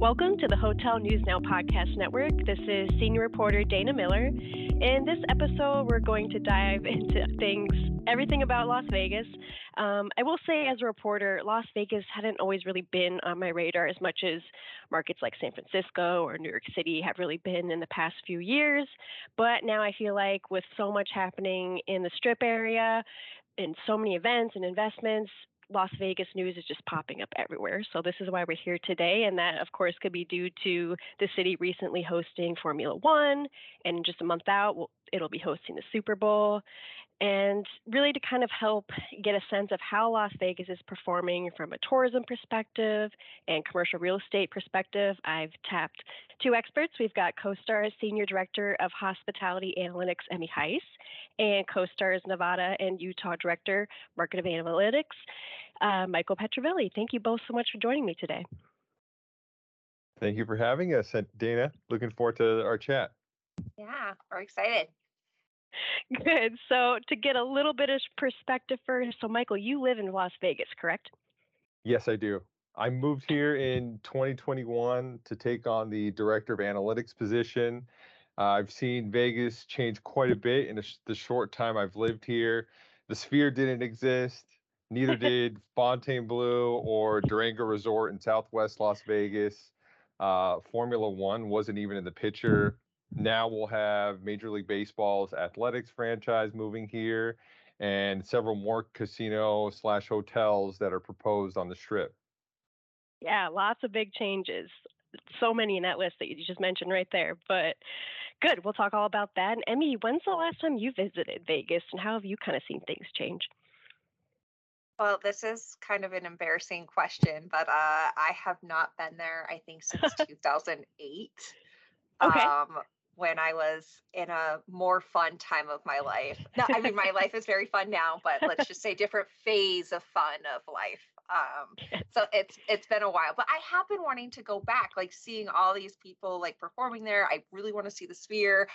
Welcome to the Hotel News Now Podcast Network. This is senior reporter Dana Miller. In this episode, we're going to dive into things, everything about Las Vegas. Um, I will say, as a reporter, Las Vegas hadn't always really been on my radar as much as markets like San Francisco or New York City have really been in the past few years. But now I feel like with so much happening in the Strip area, and so many events and investments, Las Vegas news is just popping up everywhere. So this is why we're here today. And that, of course, could be due to the city recently hosting Formula One. And just a month out, it'll be hosting the Super Bowl and really to kind of help get a sense of how Las Vegas is performing from a tourism perspective and commercial real estate perspective, I've tapped two experts. We've got CoStar's Senior Director of Hospitality Analytics, Emmy Hise, and CoStar's Nevada and Utah Director, Market of Analytics, uh, Michael Petrivelli. Thank you both so much for joining me today. Thank you for having us, Dana. Looking forward to our chat. Yeah, we're excited. Good. So, to get a little bit of perspective first, so Michael, you live in Las Vegas, correct? Yes, I do. I moved here in 2021 to take on the director of analytics position. Uh, I've seen Vegas change quite a bit in sh- the short time I've lived here. The Sphere didn't exist, neither did Fontainebleau or Durango Resort in Southwest Las Vegas. Uh, Formula One wasn't even in the picture now we'll have Major League Baseball's athletics franchise moving here and several more casino slash hotels that are proposed on the strip. Yeah, lots of big changes. So many in that list that you just mentioned right there. But good, we'll talk all about that. And Emmy, when's the last time you visited Vegas and how have you kind of seen things change? Well, this is kind of an embarrassing question, but uh, I have not been there, I think, since 2008. Okay. Um, when I was in a more fun time of my life. No, I mean my life is very fun now, but let's just say different phase of fun of life. Um, so it's it's been a while, but I have been wanting to go back, like seeing all these people like performing there. I really want to see the Sphere.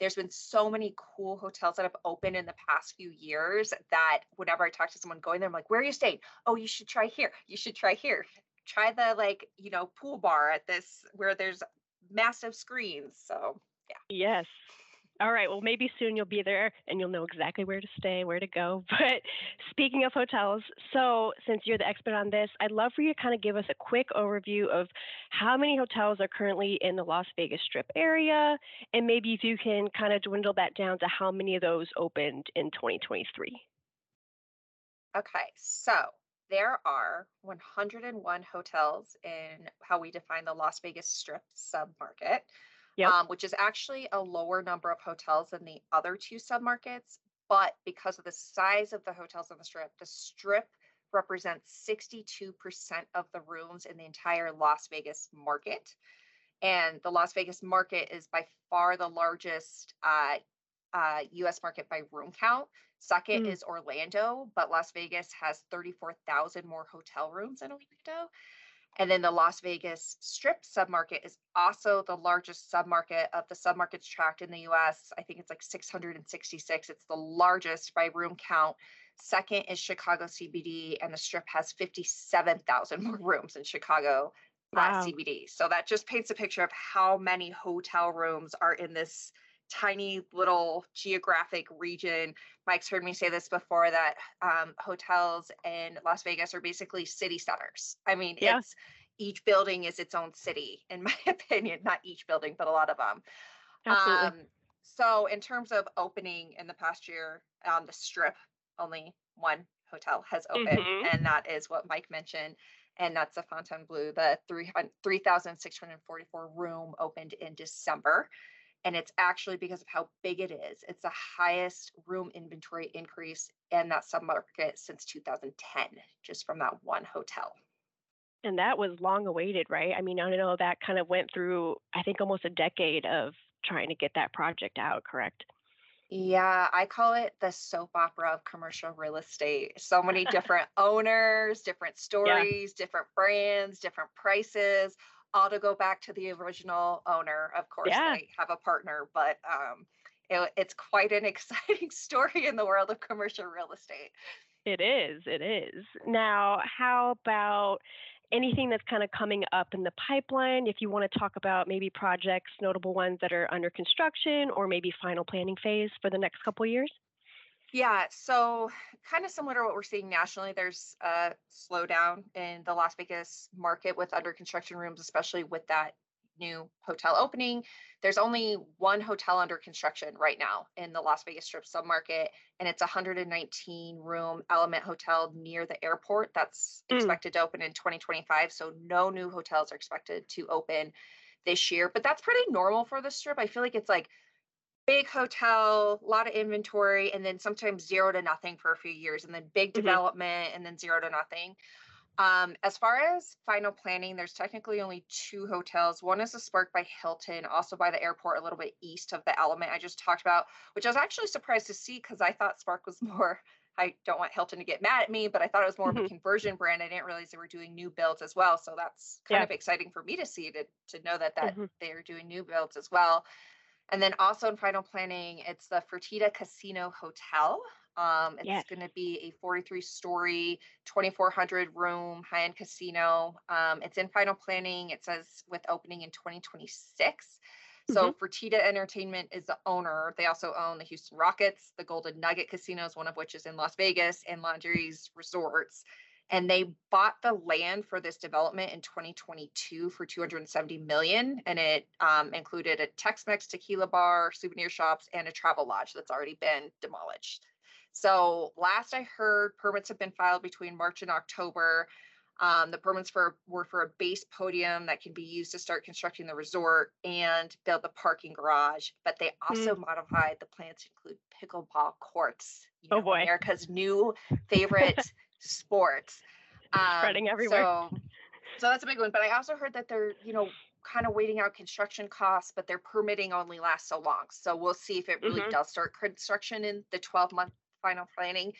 There's been so many cool hotels that have opened in the past few years that whenever I talk to someone going there, I'm like, "Where are you staying? Oh, you should try here. You should try here. Try the like you know pool bar at this where there's massive screens." So yeah. Yes. All right. Well, maybe soon you'll be there and you'll know exactly where to stay, where to go. But speaking of hotels, so since you're the expert on this, I'd love for you to kind of give us a quick overview of how many hotels are currently in the Las Vegas Strip area, and maybe if you can kind of dwindle that down to how many of those opened in 2023. Okay. So there are 101 hotels in how we define the Las Vegas Strip submarket yep. um, which is actually a lower number of hotels than the other two submarkets. But because of the size of the hotels on the strip, the strip represents 62% of the rooms in the entire Las Vegas market. And the Las Vegas market is by far the largest uh, uh, US market by room count. Second mm. is Orlando, but Las Vegas has 34,000 more hotel rooms than Orlando. And then the Las Vegas Strip submarket is also the largest submarket of the submarkets tracked in the US. I think it's like 666. It's the largest by room count. Second is Chicago CBD, and the Strip has 57,000 more rooms in Chicago wow. CBD. So that just paints a picture of how many hotel rooms are in this tiny little geographic region. Mike's heard me say this before that um, hotels in Las Vegas are basically city centers. I mean, yeah. it's each building is its own city, in my opinion. Not each building, but a lot of them. Absolutely. Um, so, in terms of opening in the past year on the strip, only one hotel has opened, mm-hmm. and that is what Mike mentioned and that's the Fontainebleau. The 3,644 room opened in December and it's actually because of how big it is. It's the highest room inventory increase in that submarket since 2010, just from that one hotel. And that was long awaited, right? I mean, I know that kind of went through, I think, almost a decade of trying to get that project out, correct? Yeah, I call it the soap opera of commercial real estate. So many different owners, different stories, yeah. different brands, different prices, all to go back to the original owner. Of course, yeah. they have a partner, but um, it, it's quite an exciting story in the world of commercial real estate. It is. It is. Now, how about anything that's kind of coming up in the pipeline, if you want to talk about maybe projects, notable ones that are under construction or maybe final planning phase for the next couple years? Yeah, so kind of similar to what we're seeing nationally, there's a slowdown in the Las Vegas market with under construction rooms, especially with that new hotel opening. There's only one hotel under construction right now in the Las Vegas Strip submarket, and it's a 119 room Element Hotel near the airport. That's mm. expected to open in 2025. So no new hotels are expected to open this year, but that's pretty normal for the Strip. I feel like it's like big hotel, a lot of inventory, and then sometimes zero to nothing for a few years, and then big mm-hmm. development, and then zero to nothing. Um, as far as final planning, there's technically only two hotels. One is the Spark by Hilton, also by the airport, a little bit east of the Element I just talked about, which I was actually surprised to see because I thought Spark was more. I don't want Hilton to get mad at me, but I thought it was more mm-hmm. of a mm-hmm. conversion brand. I didn't realize they were doing new builds as well. So that's kind yeah. of exciting for me to see to to know that that mm-hmm. they're doing new builds as well. And then also in final planning, it's the Fertitta Casino Hotel. Um, it's yes. going to be a 43 story, 2,400 room high end casino. Um, it's in final planning. It says with opening in 2026. So mm-hmm. Fertitta Entertainment is the owner. They also own the Houston Rockets, the Golden Nugget casinos, one of which is in Las Vegas, and Landry's Resorts. And they bought the land for this development in 2022 for 270 million, and it um, included a Tex-Mex tequila bar, souvenir shops, and a travel lodge that's already been demolished. So last I heard, permits have been filed between March and October. Um, the permits for were for a base podium that can be used to start constructing the resort and build the parking garage. But they also mm. modified the plans to include pickleball courts. You oh, know, oh boy, America's new favorite sport. Um, Spreading everywhere. So, so that's a big one. But I also heard that they're, you know, kind of waiting out construction costs, but their permitting only lasts so long. So we'll see if it really mm-hmm. does start construction in the 12 month final planning.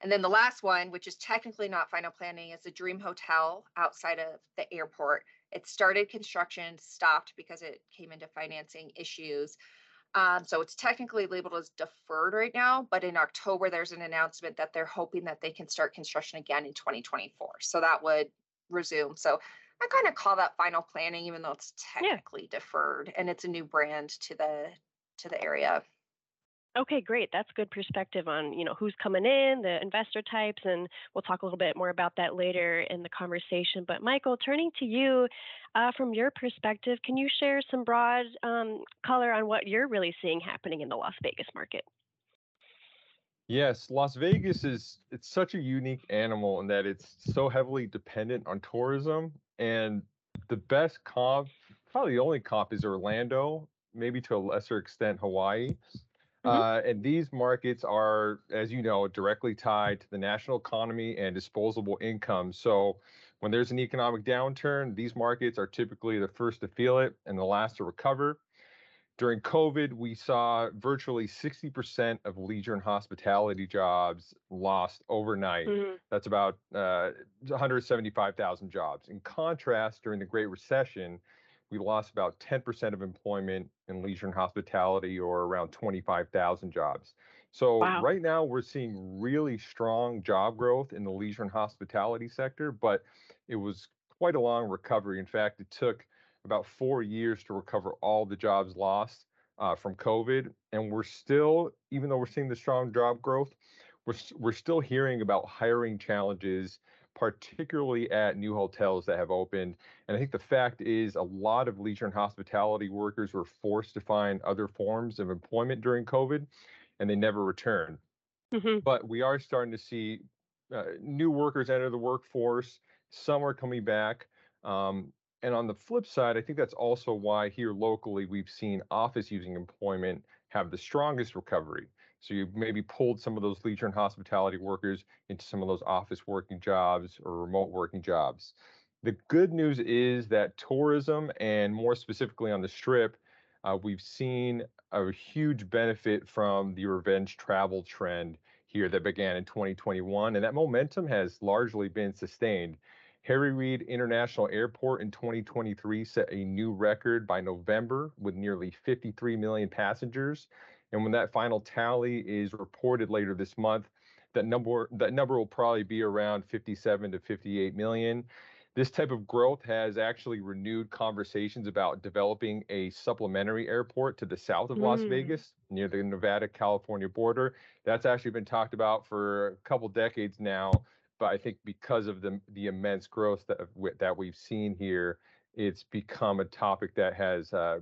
And then the last one, which is technically not final planning, is the Dream Hotel outside of the airport. It started construction, stopped because it came into financing issues. Um, so it's technically labeled as deferred right now, but in October, there's an announcement that they're hoping that they can start construction again in 2024. So that would resume. So I kind of call that final planning, even though it's technically yeah. deferred and it's a new brand to the to the area. Okay, great. That's good perspective on, you know, who's coming in, the investor types, and we'll talk a little bit more about that later in the conversation. But Michael, turning to you, uh, from your perspective, can you share some broad um, color on what you're really seeing happening in the Las Vegas market? Yes, Las Vegas is it's such a unique animal in that it's so heavily dependent on tourism and the best comp, probably the only comp is Orlando, maybe to a lesser extent Hawaii. Mm-hmm. Uh, and these markets are, as you know, directly tied to the national economy and disposable income. So when there's an economic downturn, these markets are typically the first to feel it and the last to recover. During COVID, we saw virtually 60% of leisure and hospitality jobs lost overnight. Mm-hmm. That's about uh, 175,000 jobs. In contrast, during the Great Recession, we lost about 10% of employment in leisure and hospitality or around 25,000 jobs. So wow. right now we're seeing really strong job growth in the leisure and hospitality sector, but it was quite a long recovery. In fact, it took about four years to recover all the jobs lost uh, from COVID. And we're still, even though we're seeing the strong job growth, we're, we're still hearing about hiring challenges particularly at new hotels that have opened. And I think the fact is a lot of leisure and hospitality workers were forced to find other forms of employment during COVID and they never returned. Mm-hmm. But we are starting to see uh, new workers enter the workforce. Some are coming back. Um, and on the flip side, I think that's also why here locally we've seen office using employment have the strongest recovery. So you maybe pulled some of those leisure and hospitality workers into some of those office working jobs or remote working jobs. The good news is that tourism, and more specifically on the strip, uh, we've seen a huge benefit from the revenge travel trend here that began in 2021, and that momentum has largely been sustained. Harry Reid International Airport in 2023 set a new record by November with nearly 53 million passengers. And when that final tally is reported later this month, that number that number will probably be around 57 to 58 million. This type of growth has actually renewed conversations about developing a supplementary airport to the south of mm. Las Vegas near the Nevada California border. That's actually been talked about for a couple decades now, but I think because of the the immense growth that that we've seen here, it's become a topic that has uh,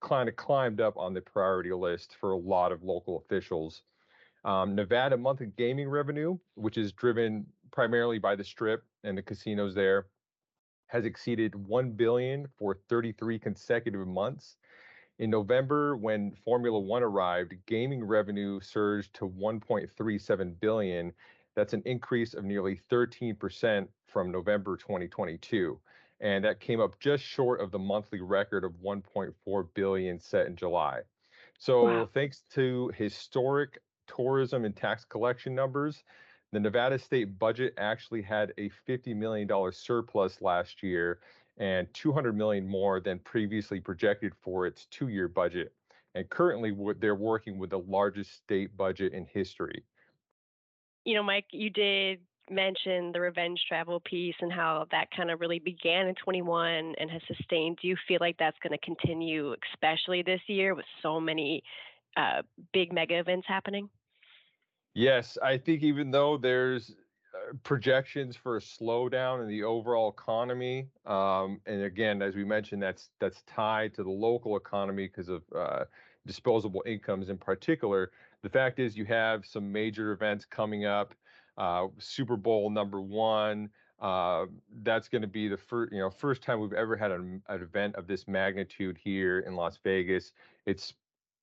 kind of climbed up on the priority list for a lot of local officials. Um, Nevada monthly gaming revenue, which is driven primarily by the strip and the casinos there, has exceeded 1 billion for 33 consecutive months. In November, when Formula One arrived, gaming revenue surged to 1.37 billion. That's an increase of nearly 13% from November 2022. And that came up just short of the monthly record of 1.4 billion set in July. So, wow. thanks to historic tourism and tax collection numbers, the Nevada state budget actually had a $50 million surplus last year and 200 million more than previously projected for its two-year budget. And currently they're working with the largest state budget in history. You know, Mike, you did mention the revenge travel piece and how that kind of really began in 21 and has sustained. Do you feel like that's going to continue, especially this year with so many uh, big mega events happening? Yes, I think even though there's uh, projections for a slowdown in the overall economy, um, and again, as we mentioned, that's that's tied to the local economy because of uh, disposable incomes in particular. The fact is, you have some major events coming up. Uh, Super Bowl number one. Uh, that's going to be the first, you know, first time we've ever had an, an event of this magnitude here in Las Vegas. It's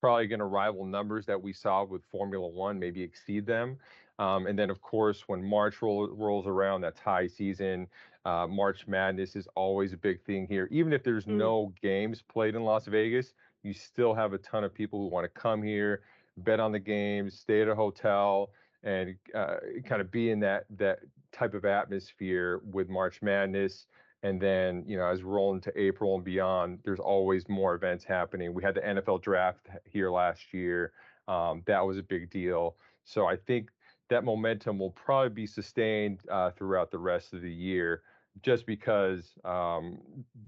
probably going to rival numbers that we saw with Formula One, maybe exceed them. Um, and then, of course, when March roll, rolls around, that's high season. Uh, March Madness is always a big thing here. Even if there's mm. no games played in Las Vegas, you still have a ton of people who want to come here, bet on the games, stay at a hotel, and uh, kind of be in that that type of atmosphere with March Madness. And then, you know, as we roll into April and beyond, there's always more events happening. We had the NFL draft here last year. Um, that was a big deal. So I think that momentum will probably be sustained uh, throughout the rest of the year, just because um,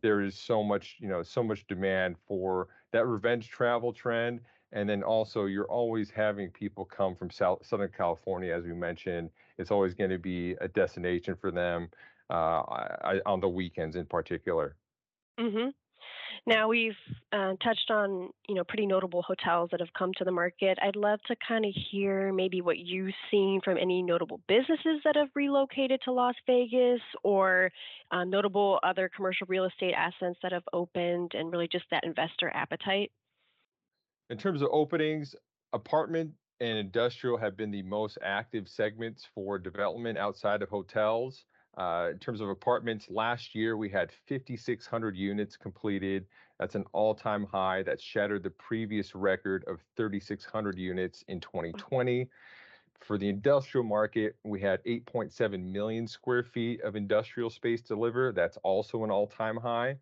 there is so much, you know, so much demand for that revenge travel trend. And then also, you're always having people come from South, Southern California, as we mentioned. It's always going to be a destination for them uh, I, on the weekends in particular. Mm-hmm. Now we've uh, touched on you know pretty notable hotels that have come to the market. I'd love to kind of hear maybe what you've seen from any notable businesses that have relocated to Las Vegas, or uh, notable other commercial real estate assets that have opened, and really just that investor appetite. In terms of openings, apartment and industrial have been the most active segments for development outside of hotels. Uh, in terms of apartments, last year we had 5,600 units completed. That's an all-time high. That shattered the previous record of 3,600 units in 2020. For the industrial market, we had 8.7 million square feet of industrial space delivered. That's also an all-time high.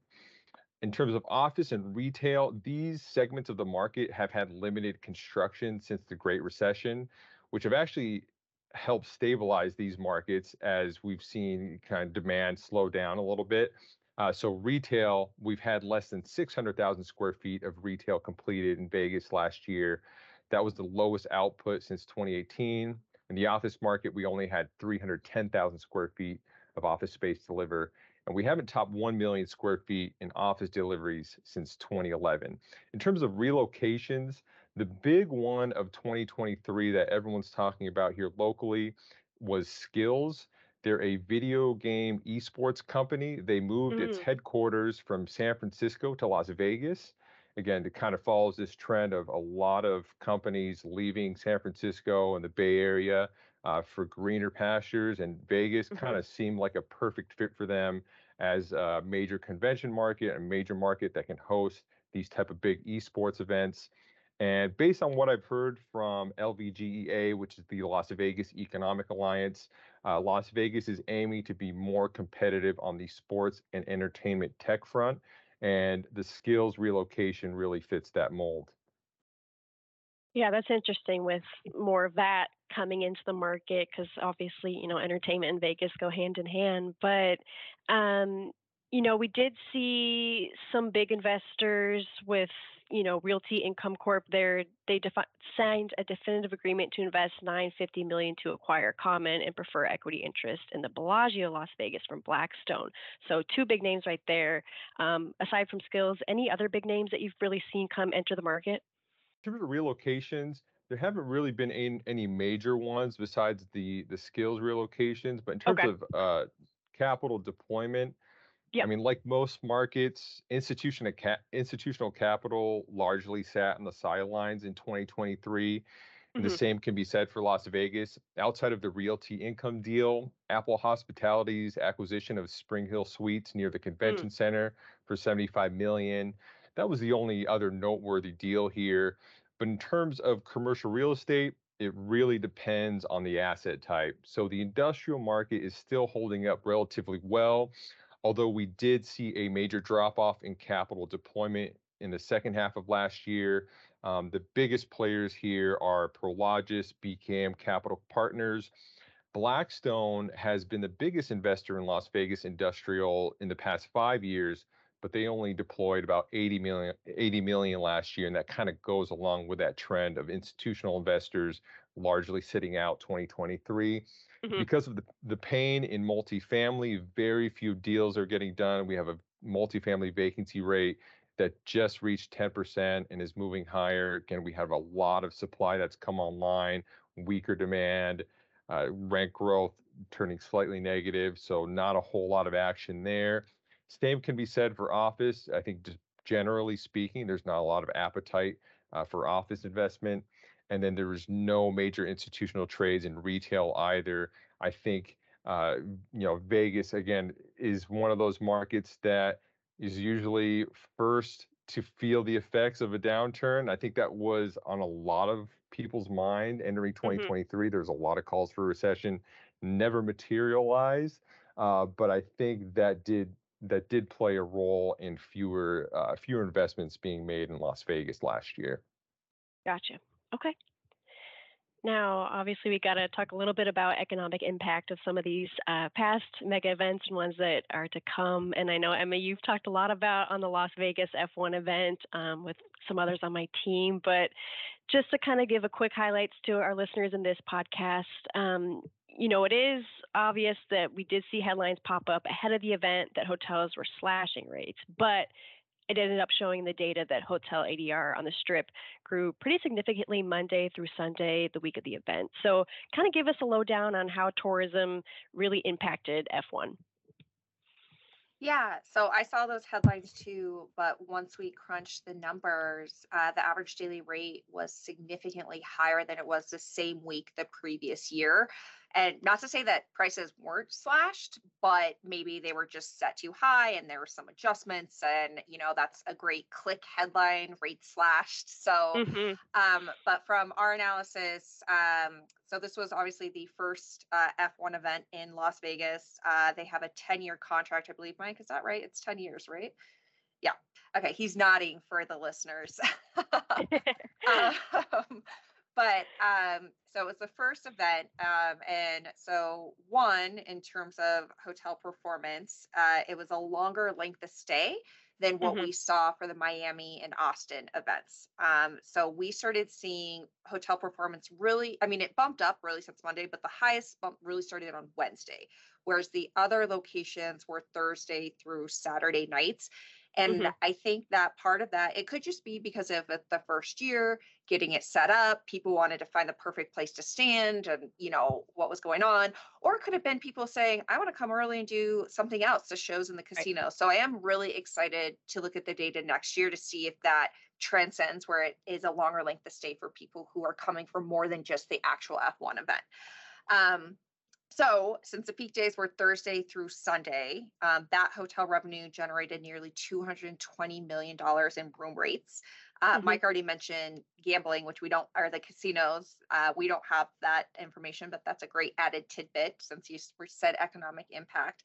In terms of office and retail, these segments of the market have had limited construction since the Great Recession, which have actually helped stabilize these markets as we've seen kind of demand slow down a little bit. Uh, so retail, we've had less than 600,000 square feet of retail completed in Vegas last year. That was the lowest output since 2018. In the office market, we only had 310,000 square feet of office space delivered, and we haven't topped 1 million square feet in office deliveries since 2011. In terms of relocations, the big one of 2023 that everyone's talking about here locally was Skillz. They're a video game esports company. They moved mm. its headquarters from San Francisco to Las Vegas. Again, it kind of follows this trend of a lot of companies leaving San Francisco and the Bay Area uh, for greener pastures, and Vegas mm-hmm. kind of seemed like a perfect fit for them as a major convention market, a major market that can host these type of big esports events. And based on what I've heard from LVGEA, which is the Las Vegas Economic Alliance, uh, Las Vegas is aiming to be more competitive on the sports and entertainment tech front. And the Skillz relocation really fits that mold. Yeah, that's interesting with more of that coming into the market because obviously, you know, entertainment and Vegas go hand in hand. But um, you know, we did see some big investors with, you know, Realty Income Corp. There, they defi- signed a definitive agreement to invest 950 million to acquire common and prefer equity interest in the Bellagio Las Vegas from Blackstone. So two big names right there. Um, aside from Skillz, any other big names that you've really seen come enter the market? In terms of relocations, there haven't really been any, any major ones besides the the Skillz relocations. But in terms okay. of uh, capital deployment. I mean, like most markets, institutional ca- institutional capital largely sat on the sidelines in 2023. Mm-hmm. The same can be said for Las Vegas. Outside of the Realty Income deal, Apple Hospitality's acquisition of SpringHill Suites near the convention mm. center for 75 million, that was the only other noteworthy deal here. But in terms of commercial real estate, it really depends on the asset type. So the industrial market is still holding up relatively well although we did see a major drop off in capital deployment in the second half of last year. Um, the biggest players here are Prologis, BCAM Capital Partners. Blackstone has been the biggest investor in Las Vegas industrial in the past five years, but they only deployed about 80 million, 80 million last year. And that kind of goes along with that trend of institutional investors largely sitting out 2023. Mm-hmm. Because of the, the pain in multifamily, very few deals are getting done. We have a multifamily vacancy rate that just reached 10% and is moving higher. Again, we have a lot of supply that's come online, weaker demand, uh, rent growth turning slightly negative. So, not a whole lot of action there. Same can be said for office. I think, just generally speaking, there's not a lot of appetite uh, for office investment and then there was no major institutional trades in retail either. I think uh, you know Vegas again is one of those markets that is usually first to feel the effects of a downturn. I think that was on a lot of people's mind entering 2023. Mm-hmm. There's a lot of calls for recession, never materialized, uh, but I think that did that did play a role in fewer uh, fewer investments being made in Las Vegas last year. Gotcha. Okay. Now, obviously, we got to talk a little bit about economic impact of some of these uh, past mega events and ones that are to come. And I know Emma, you've talked a lot about on the Las Vegas F1 event um, with some others on my team. But just to kind of give a quick highlights to our listeners in this podcast, um, you know, it is obvious that we did see headlines pop up ahead of the event that hotels were slashing rates, but it ended up showing the data that hotel ADR on the strip grew pretty significantly Monday through Sunday, the week of the event. So, kind of give us a lowdown on how tourism really impacted F1. Yeah, so I saw those headlines too, but once we crunched the numbers, uh, the average daily rate was significantly higher than it was the same week the previous year. And not to say that prices weren't slashed, but maybe they were just set too high and there were some adjustments. And, you know, that's a great click headline, rate slashed. So, mm-hmm. um, but from our analysis, um, so this was obviously the first uh, F1 event in Las Vegas. Uh, they have a 10 year contract, I believe, Mike. Is that right? It's 10 years, right? Yeah. Okay. He's nodding for the listeners. um, but um, so it was the first event, um, and so one in terms of hotel performance, uh, it was a longer length of stay than what mm-hmm. we saw for the Miami and Austin events. Um, so we started seeing hotel performance really, I mean, it bumped up really since Monday, but the highest bump really started on Wednesday, whereas the other locations were Thursday through Saturday nights. And mm-hmm. I think that part of that, it could just be because of the first year, getting it set up, people wanted to find the perfect place to stand and, you know, what was going on. Or it could have been people saying, I want to come early and do something else, the shows in the casino. Right. So I am really excited to look at the data next year to see if that transcends where it is a longer length of stay for people who are coming for more than just the actual F1 event. Um, so, since the peak days were Thursday through Sunday, um, that hotel revenue generated nearly $220 million in room rates. Uh, mm-hmm. Mike already mentioned gambling, which we don't, or the casinos. Uh, we don't have that information, but that's a great added tidbit since you said economic impact.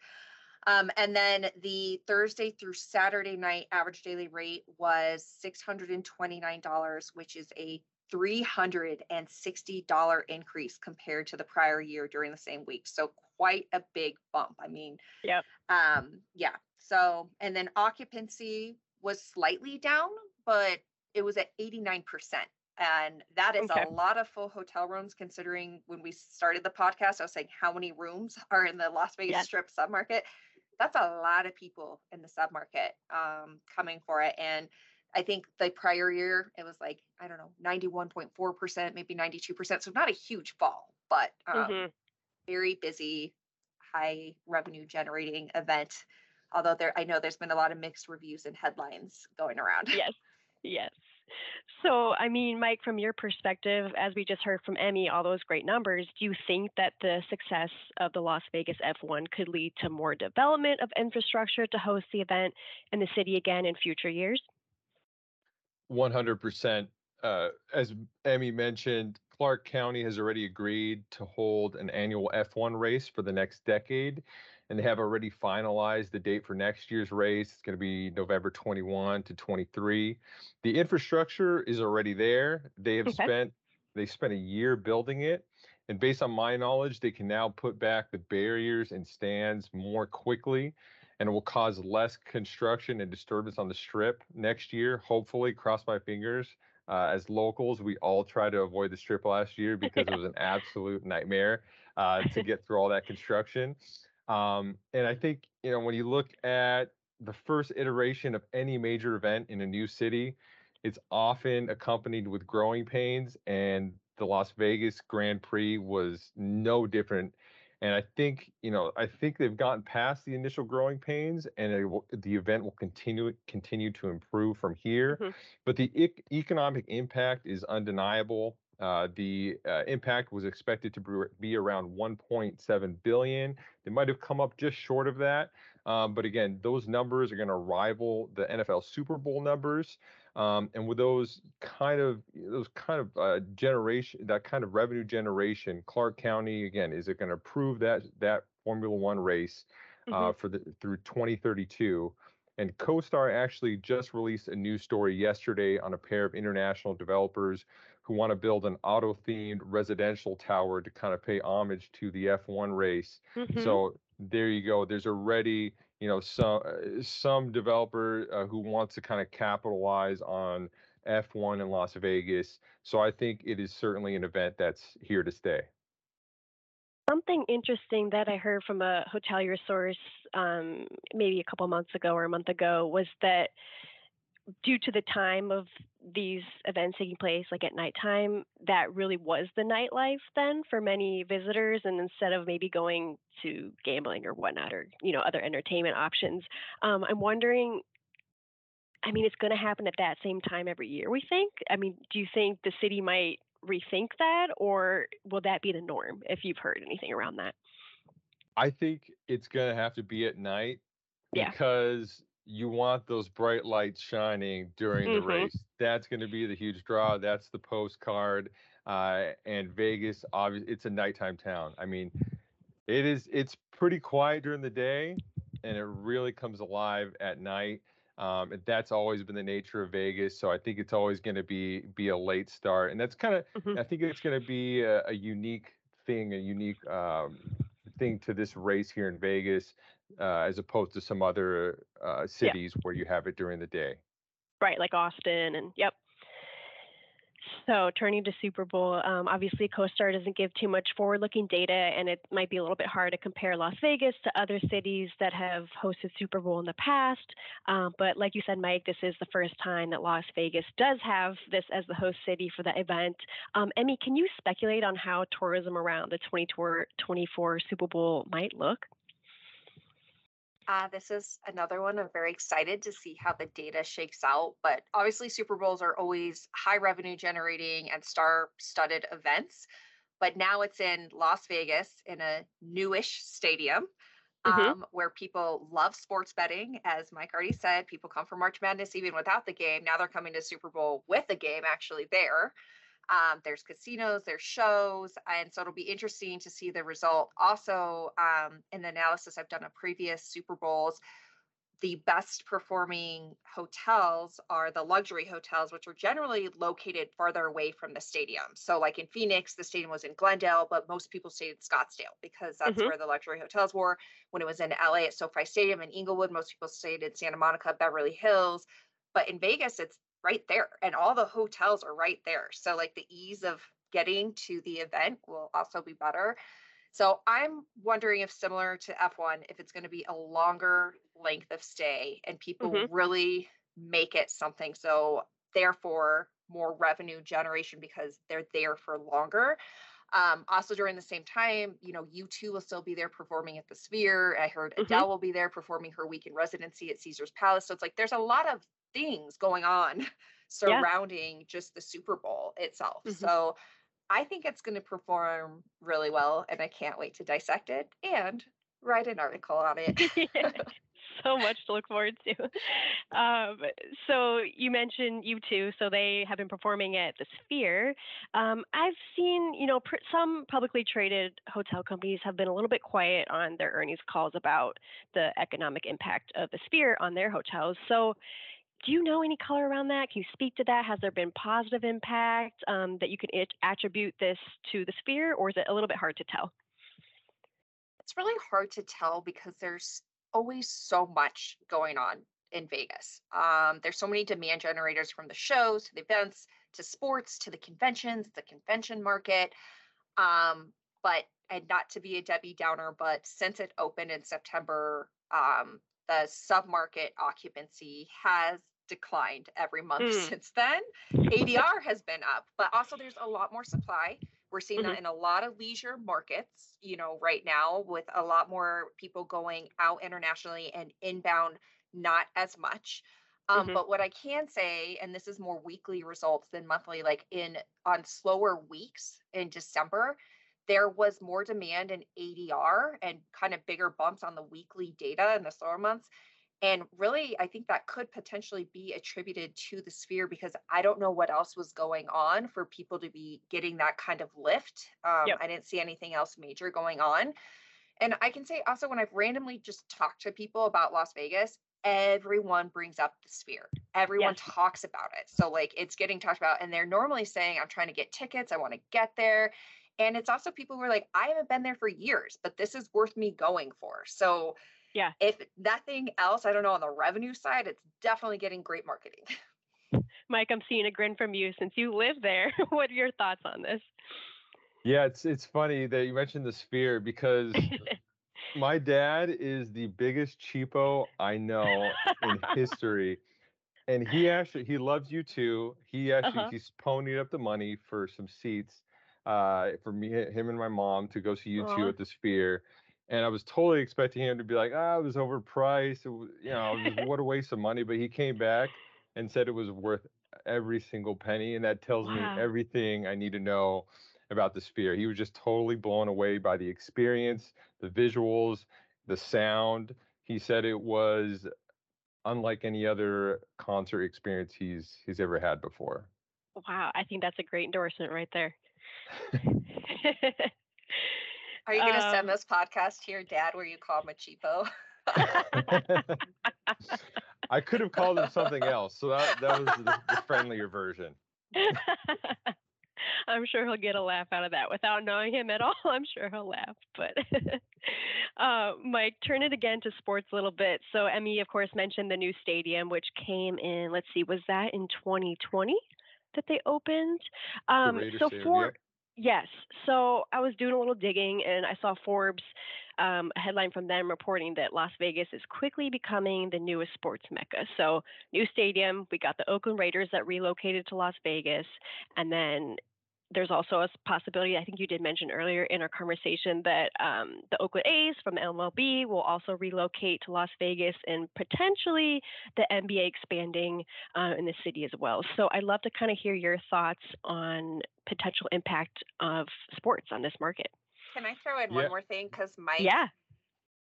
Um, and then the Thursday through Saturday night average daily rate was $629, which is a $360 increase compared to the prior year during the same week. So quite a big bump. I mean, yeah. Um, yeah. So, and then occupancy was slightly down, but it was at 89%. And that is okay. a lot of full hotel rooms considering when we started the podcast, I was saying how many rooms are in the Las Vegas yes. Strip submarket. That's a lot of people in the submarket um, coming for it. And I think the prior year it was like, I don't know, 91.4%, maybe 92%. So not a huge fall, but um, mm-hmm. very busy, high revenue generating event. Although there, I know there's been a lot of mixed reviews and headlines going around. Yes. Yes. So, I mean, Mike, from your perspective, as we just heard from Emmy, all those great numbers, do you think that the success of the Las Vegas F1 could lead to more development of infrastructure to host the event in the city again in future years? 100%. Uh, as Emmy mentioned, Clark County has already agreed to hold an annual F1 race for the next decade and they have already finalized the date for next year's race. It's going to be November 21 to 23. The infrastructure is already there. They have okay. spent they spent a year building it, and based on my knowledge, they can now put back the barriers and stands more quickly, and it will cause less construction and disturbance on the strip next year. Hopefully, cross my fingers. Uh, as locals, we all tried to avoid the strip last year because it was an absolute nightmare uh, to get through all that construction. Um, and I think, you know, when you look at the first iteration of any major event in a new city, it's often accompanied with growing pains. And the Las Vegas Grand Prix was no different. And I think, you know, I think they've gotten past the initial growing pains, and will, the event will continue continue to improve from here. Mm-hmm. But the e- economic impact is undeniable. Uh, the uh, impact was expected to be around 1.7 billion. They might have come up just short of that, um, but again, those numbers are going to rival the NFL Super Bowl numbers. Um, and with those kind of those kind of uh, generation, that kind of revenue generation, Clark County again is it going to prove that that Formula One race uh, mm-hmm. for the through 2032? And CoStar actually just released a new story yesterday on a pair of international developers who want to build an auto themed residential tower to kind of pay homage to the F1 race. Mm-hmm. So there you go. There's already, you know, some uh, some developer uh, who wants to kind of capitalize on F1 in Las Vegas. So I think it is certainly an event that's here to stay. Something interesting that I heard from a hotelier source um, maybe a couple months ago or a month ago was that due to the time of these events taking place, like at nighttime, that really was the nightlife then for many visitors. And instead of maybe going to gambling or whatnot, or you know other entertainment options, um, I'm wondering. I mean, it's going to happen at that same time every year. We think. I mean, do you think the city might rethink that, or will that be the norm? If you've heard anything around that. I think it's going to have to be at night yeah. because you want those bright lights shining during mm-hmm. the race. That's going to be the huge draw. That's the postcard. Uh, and Vegas, obviously, it's a nighttime town. I mean, it is. It's pretty quiet during the day, and it really comes alive at night. Um, and that's always been the nature of Vegas. So I think it's always going to be be a late start, and that's kind of. Mm-hmm. I think it's going to be a, a, unique thing, a unique um, thing to this race here in Vegas uh, as opposed to some other uh, cities yeah. where you have it during the day. Right, like Austin, and yep. So, turning to Super Bowl, um, obviously CoStar doesn't give too much forward looking data, and it might be a little bit hard to compare Las Vegas to other cities that have hosted Super Bowl in the past. Um, but, like you said, Mike, this is the first time that Las Vegas does have this as the host city for the event. Um, Emmy, can you speculate on how tourism around the 2024 Super Bowl might look? Uh, this is another one. I'm very excited to see how the data shakes out. But obviously, Super Bowls are always high revenue generating and star studded events. But now it's in Las Vegas in a newish stadium mm-hmm. um, where people love sports betting. As Mike already said, people come for March Madness even without the game. Now they're coming to Super Bowl with the game actually there. Um, there's casinos, there's shows, and so it'll be interesting to see the result. Also, um, in the analysis I've done of previous Super Bowls, the best performing hotels are the luxury hotels, which are generally located farther away from the stadium. So, like in Phoenix, the stadium was in Glendale, but most people stayed in Scottsdale because that's mm-hmm. where the luxury hotels were. When it was in LA at SoFi Stadium in Inglewood, most people stayed in Santa Monica, Beverly Hills. But in Vegas, it's right there, and all the hotels are right there. So, like the ease of getting to the event will also be better. So I'm wondering if similar to F1, if it's going to be a longer length of stay and people mm-hmm. really make it something. So therefore, more revenue generation because they're there for longer. Um, also during the same time, you know, U2 will still be there performing at the Sphere. I heard mm-hmm. Adele will be there performing her week in residency at Caesar's Palace. So it's like there's a lot of things going on surrounding yeah. just the Super Bowl itself. Mm-hmm. So I think it's going to perform really well, and I can't wait to dissect it and write an article on it. so much to look forward to. Um, so you mentioned you two, so they have been performing at the Sphere. Um, I've seen, you know, pr- some publicly traded hotel companies have been a little bit quiet on their earnings calls about the economic impact of the Sphere on their hotels. So do you know any color around that? Can you speak to that? Has there been positive impact um, that you could attribute this to the sphere, or is it a little bit hard to tell? It's really hard to tell because there's always so much going on in Vegas. Um, there's so many demand generators from the shows to the events to sports to the conventions, the convention market. Um, but and not to be a Debbie Downer, but since it opened in September, um, the submarket occupancy has declined every month mm. since then. ADR has been up, but also there's a lot more supply. We're seeing mm-hmm. that in a lot of leisure markets, you know, right now with a lot more people going out internationally and inbound, not as much. Um, mm-hmm. But what I can say, and this is more weekly results than monthly, like in on slower weeks in December, there was more demand in ADR and kind of bigger bumps on the weekly data in the slower months and really, I think that could potentially be attributed to the sphere because I don't know what else was going on for people to be getting that kind of lift. Um, yep. I didn't see anything else major going on. And I can say also, when I've randomly just talked to people about Las Vegas, everyone brings up the sphere. Everyone yes. talks about it. So, like, it's getting talked about, and they're normally saying, I'm trying to get tickets, I want to get there. And it's also people who are like, I haven't been there for years, but this is worth me going for. So, yeah. If nothing else, I don't know, on the revenue side, it's definitely getting great marketing. Mike, I'm seeing a grin from you since you live there. what are your thoughts on this? Yeah, it's it's funny that you mentioned the sphere because my dad is the biggest cheapo I know in history. And he actually he loves U2. He actually uh-huh. he's ponied up the money for some seats uh, for me, him and my mom to go see U2 uh-huh. at the Sphere and I was totally expecting him to be like, ah, it was overpriced. It was, you know, what a waste of money. But he came back and said it was worth every single penny, and that tells wow. me everything I need to know about the Sphere. He was just totally blown away by the experience, the visuals, the sound. He said it was unlike any other concert experience he's he's ever had before. Wow, I think that's a great endorsement right there. Are you going to um, send this podcast to your dad where you call him a cheapo? I could have called him something else, so that that was the, the friendlier version. I'm sure he'll get a laugh out of that without knowing him at all. I'm sure he'll laugh. But uh, Mike, turn it again to sports a little bit. So Emmy, of course, mentioned the new stadium, which came in. Let's see, was that in 2020 that they opened? Um, so for Yes. So I was doing a little digging and I saw Forbes, um, a headline from them reporting that Las Vegas is quickly becoming the newest sports mecca. So, new stadium, we got the Oakland Raiders that relocated to Las Vegas, and then there's also a possibility, I think you did mention earlier in our conversation, that um, the Oakland A's from the MLB will also relocate to Las Vegas and potentially the NBA expanding uh, in the city as well. So I'd love to kind of hear your thoughts on potential impact of sports on this market. Can I throw in yeah. one more thing? Because Mike, yeah.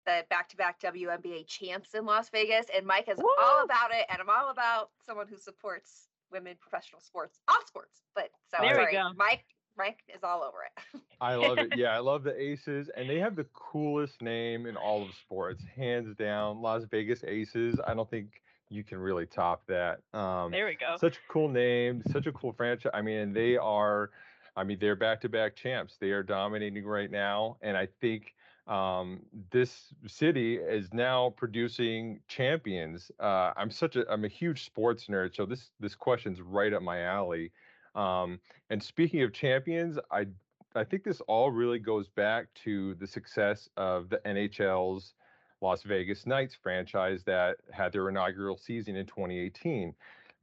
the back-to-back WNBA champs in Las Vegas, and Mike is Woo! all about it, and I'm all about someone who supports women professional sports, off sports. But so there sorry, Mike Frank is all over it. I love it. Yeah, I love the Aces, and they have the coolest name in all of sports, hands down. Las Vegas Aces. I don't think you can really top that. Um, there we go. Such a cool name, such a cool franchise. I mean, they are. I mean, they're back-to-back champs. They are dominating right now, and I think um, this city is now producing champions. Uh, I'm such a I'm a huge sports nerd, so this this question's right up my alley. Um, and speaking of champions, I I think this all really goes back to the success of the NHL's Las Vegas Knights franchise that had their inaugural season in 2018.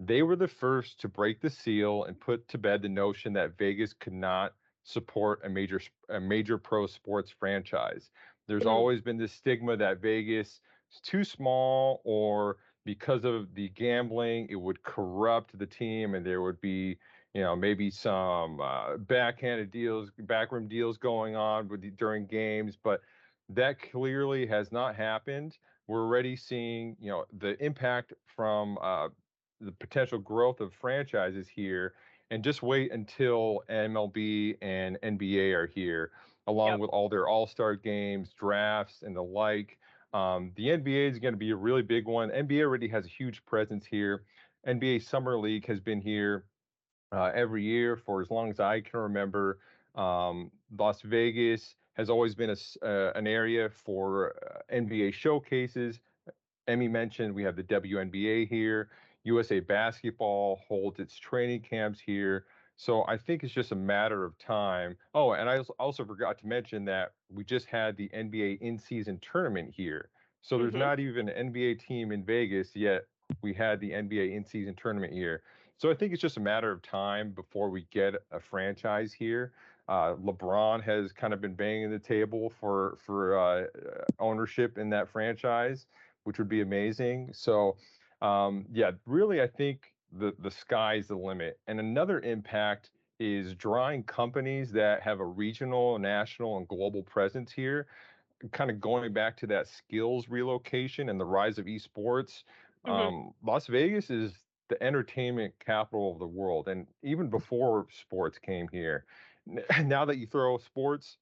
They were the first to break the seal and put to bed the notion that Vegas could not support a major a major pro sports franchise. There's always been this stigma that Vegas is too small or because of the gambling it would corrupt the team and there would be you know maybe some uh, backhanded deals backroom deals going on with the, during games but that clearly has not happened we're already seeing you know the impact from uh, the potential growth of franchises here and just wait until MLB and NBA are here, along yep. with all their All Star games, drafts, and the like. Um, the NBA is going to be a really big one. NBA already has a huge presence here. NBA Summer League has been here uh, every year for as long as I can remember. Um, Las Vegas has always been a, uh, an area for uh, NBA showcases. Emmy mentioned we have the WNBA here. USA Basketball holds its training camps here. So I think it's just a matter of time. Oh, and I also forgot to mention that we just had the NBA in-season tournament here. So there's mm-hmm. not even an NBA team in Vegas yet. We had the NBA in-season tournament here. So I think it's just a matter of time before we get a franchise here. Uh, LeBron has kind of been banging the table for for uh, ownership in that franchise, which would be amazing. So um, yeah, really, I think the the sky's the limit. And another impact is drawing companies that have a regional, national, and global presence here. Kind of going back to that Skillz relocation and the rise of esports. Mm-hmm. Um, Las Vegas is the entertainment capital of the world, and even before sports came here. Now that you throw sports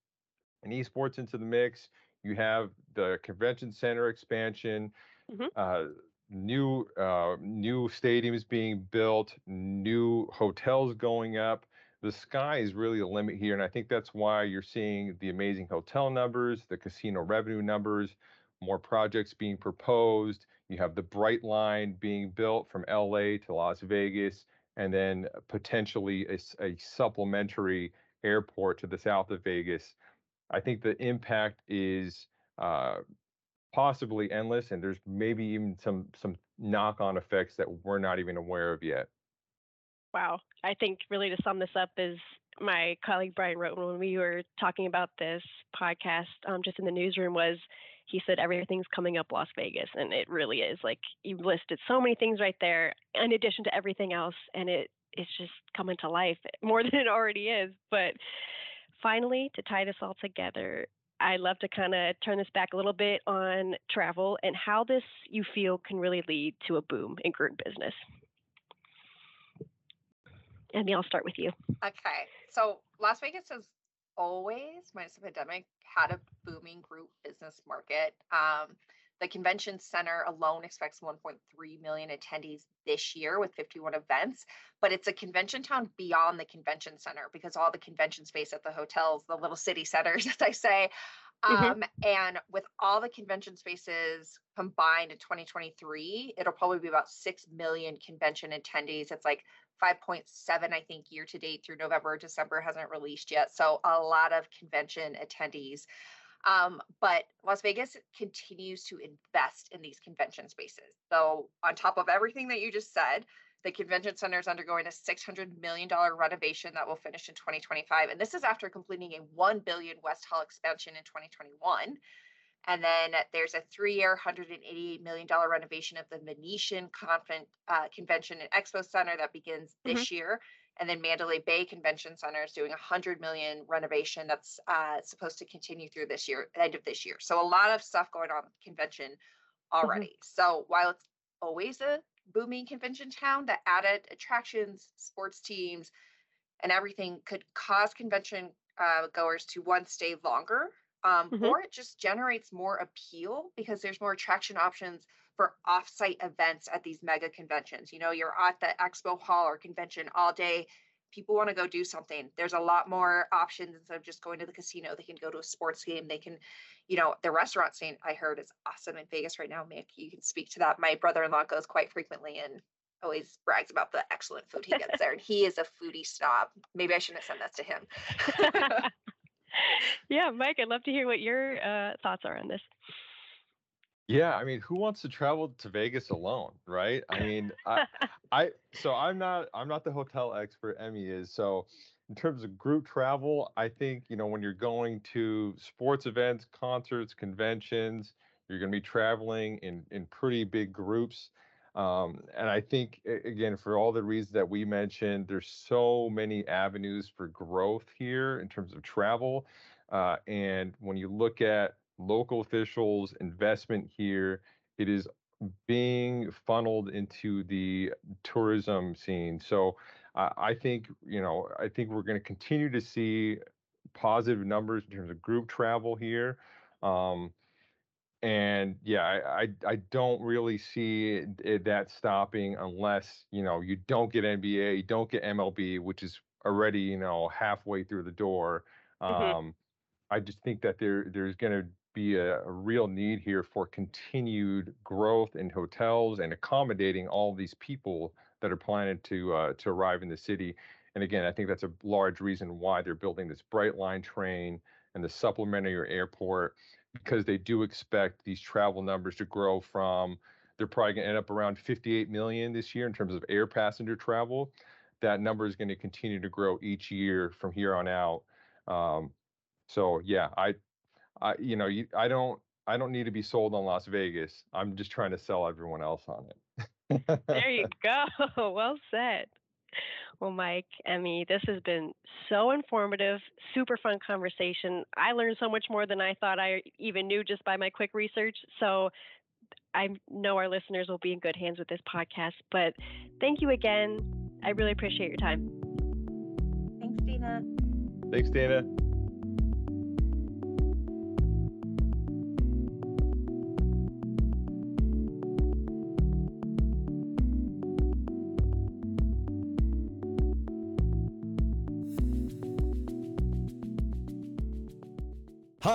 and esports into the mix, you have the convention center expansion. Mm-hmm. Uh, new uh, new stadiums being built, new hotels going up. The sky is really a limit here, and I think that's why you're seeing the amazing hotel numbers, the casino revenue numbers, more projects being proposed. You have the Brightline being built from LA to Las Vegas, and then potentially a, a supplementary airport to the south of Vegas. I think the impact is uh, possibly endless, and there's maybe even some some knock-on effects that we're not even aware of yet. Wow, I think really to sum this up is my colleague Brian wrote when we were talking about this podcast um, just in the newsroom was he said everything's coming up Las Vegas, and it really is. Like you listed so many things right there, in addition to everything else, and it it's just coming to life more than it already is. But finally, to tie this all together, I love to kind of turn this back a little bit on travel and how this you feel can really lead to a boom in group business. Emmy, I'll start with you. Okay. So Las Vegas has always, minus the pandemic, had a booming group business market. Um, the convention center alone expects 1.3 million attendees this year with 51 events, but it's a convention town beyond the convention center because all the convention space at the hotels, the little city centers, as I say. Mm-hmm. Um, and with all the convention spaces combined in 2023, it'll probably be about 6 million convention attendees. It's like 5.7, I think, year to date through November, December hasn't released yet. So a lot of convention attendees. Um, but Las Vegas continues to invest in these convention spaces. So, on top of everything that you just said, the convention center is undergoing a $600 million renovation that will finish in 2025. And this is after completing a 1 billion West Hall expansion in 2021. And then there's a three-year, $188 million renovation of the Venetian Convent, uh, Convention and Expo Center that begins this mm-hmm. year and then Mandalay Bay Convention Center is doing a hundred million renovation that's uh, supposed to continue through this year, end of this year. So a lot of stuff going on with convention mm-hmm. already. Mm-hmm. So while it's always a booming convention town, the added attractions, sports teams, and everything could cause convention uh, goers to one stay longer um, mm-hmm. or it just generates more appeal because there's more attraction options for offsite events at these mega conventions. You know, you're at the expo hall or convention all day. People want to go do something. There's a lot more options instead of just going to the casino. They can go to a sports game. They can, you know, the restaurant scene I heard is awesome in Vegas right now. Mick, you can speak to that. My brother-in-law goes quite frequently and always brags about the excellent food he gets there. And he is a foodie snob. Maybe I shouldn't have sent that to him. yeah, Mike, I'd love to hear what your uh, thoughts are on this. Yeah, I mean, who wants to travel to Vegas alone, right? I mean, I, I, so I'm not, I'm not the hotel expert. Emmy is. So, in terms of group travel, I think you know when you're going to sports events, concerts, conventions, you're going to be traveling in in pretty big groups. Um, and I think again, for all the reasons that we mentioned, there's so many avenues for growth here in terms of travel. Uh, and when you look at local officials' investment here, it is being funneled into the tourism scene. So uh, I think you know I think we're going to continue to see positive numbers in terms of group travel here. Um, and yeah, I, I, I don't really see it, it, that stopping unless you know you don't get NBA, you don't get MLB, which is already you know halfway through the door. Mm-hmm. Um, I just think that there there's going to be a, a, real need here for continued growth in hotels and accommodating all these people that are planning to uh, to arrive in the city. And again, I think that's a large reason why they're building this Brightline train and the supplementary airport because they do expect these travel numbers to grow from they're probably going to end up around 58 million this year in terms of air passenger travel. That number is going to continue to grow each year from here on out. Um, so yeah, I, I, you know, you, I don't, I don't need to be sold on Las Vegas. I'm just trying to sell everyone else on it. there you go. Well said. Well, Mike, Emmy, this has been so informative, super fun conversation. I learned so much more than I thought I even knew just by my quick research. So I know our listeners will be in good hands with this podcast. But thank you again. I really appreciate your time. Thanks, Dana. Thanks, Dana.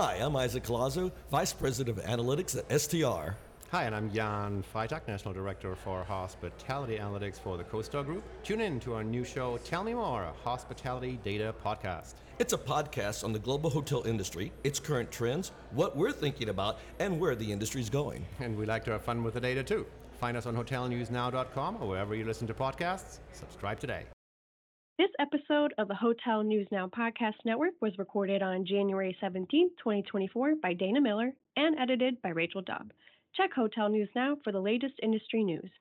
Hi, I'm Isaac Collazo, Vice President of Analytics at STR. Hi, and I'm Jan Freitag, National Director for Hospitality Analytics for the CoStar Group. Tune in to our new show, Tell Me More, a hospitality data podcast. It's a podcast on the global hotel industry, its current trends, what we're thinking about, and where the industry is going. And we like to have fun with the data too. Find us on hotelnewsnow.com or wherever you listen to podcasts. Subscribe today. This episode of the Hotel News Now Podcast Network was recorded on January 17, 2024, by Dana Miller and edited by Rachel Dobb. Check Hotel News Now for the latest industry news.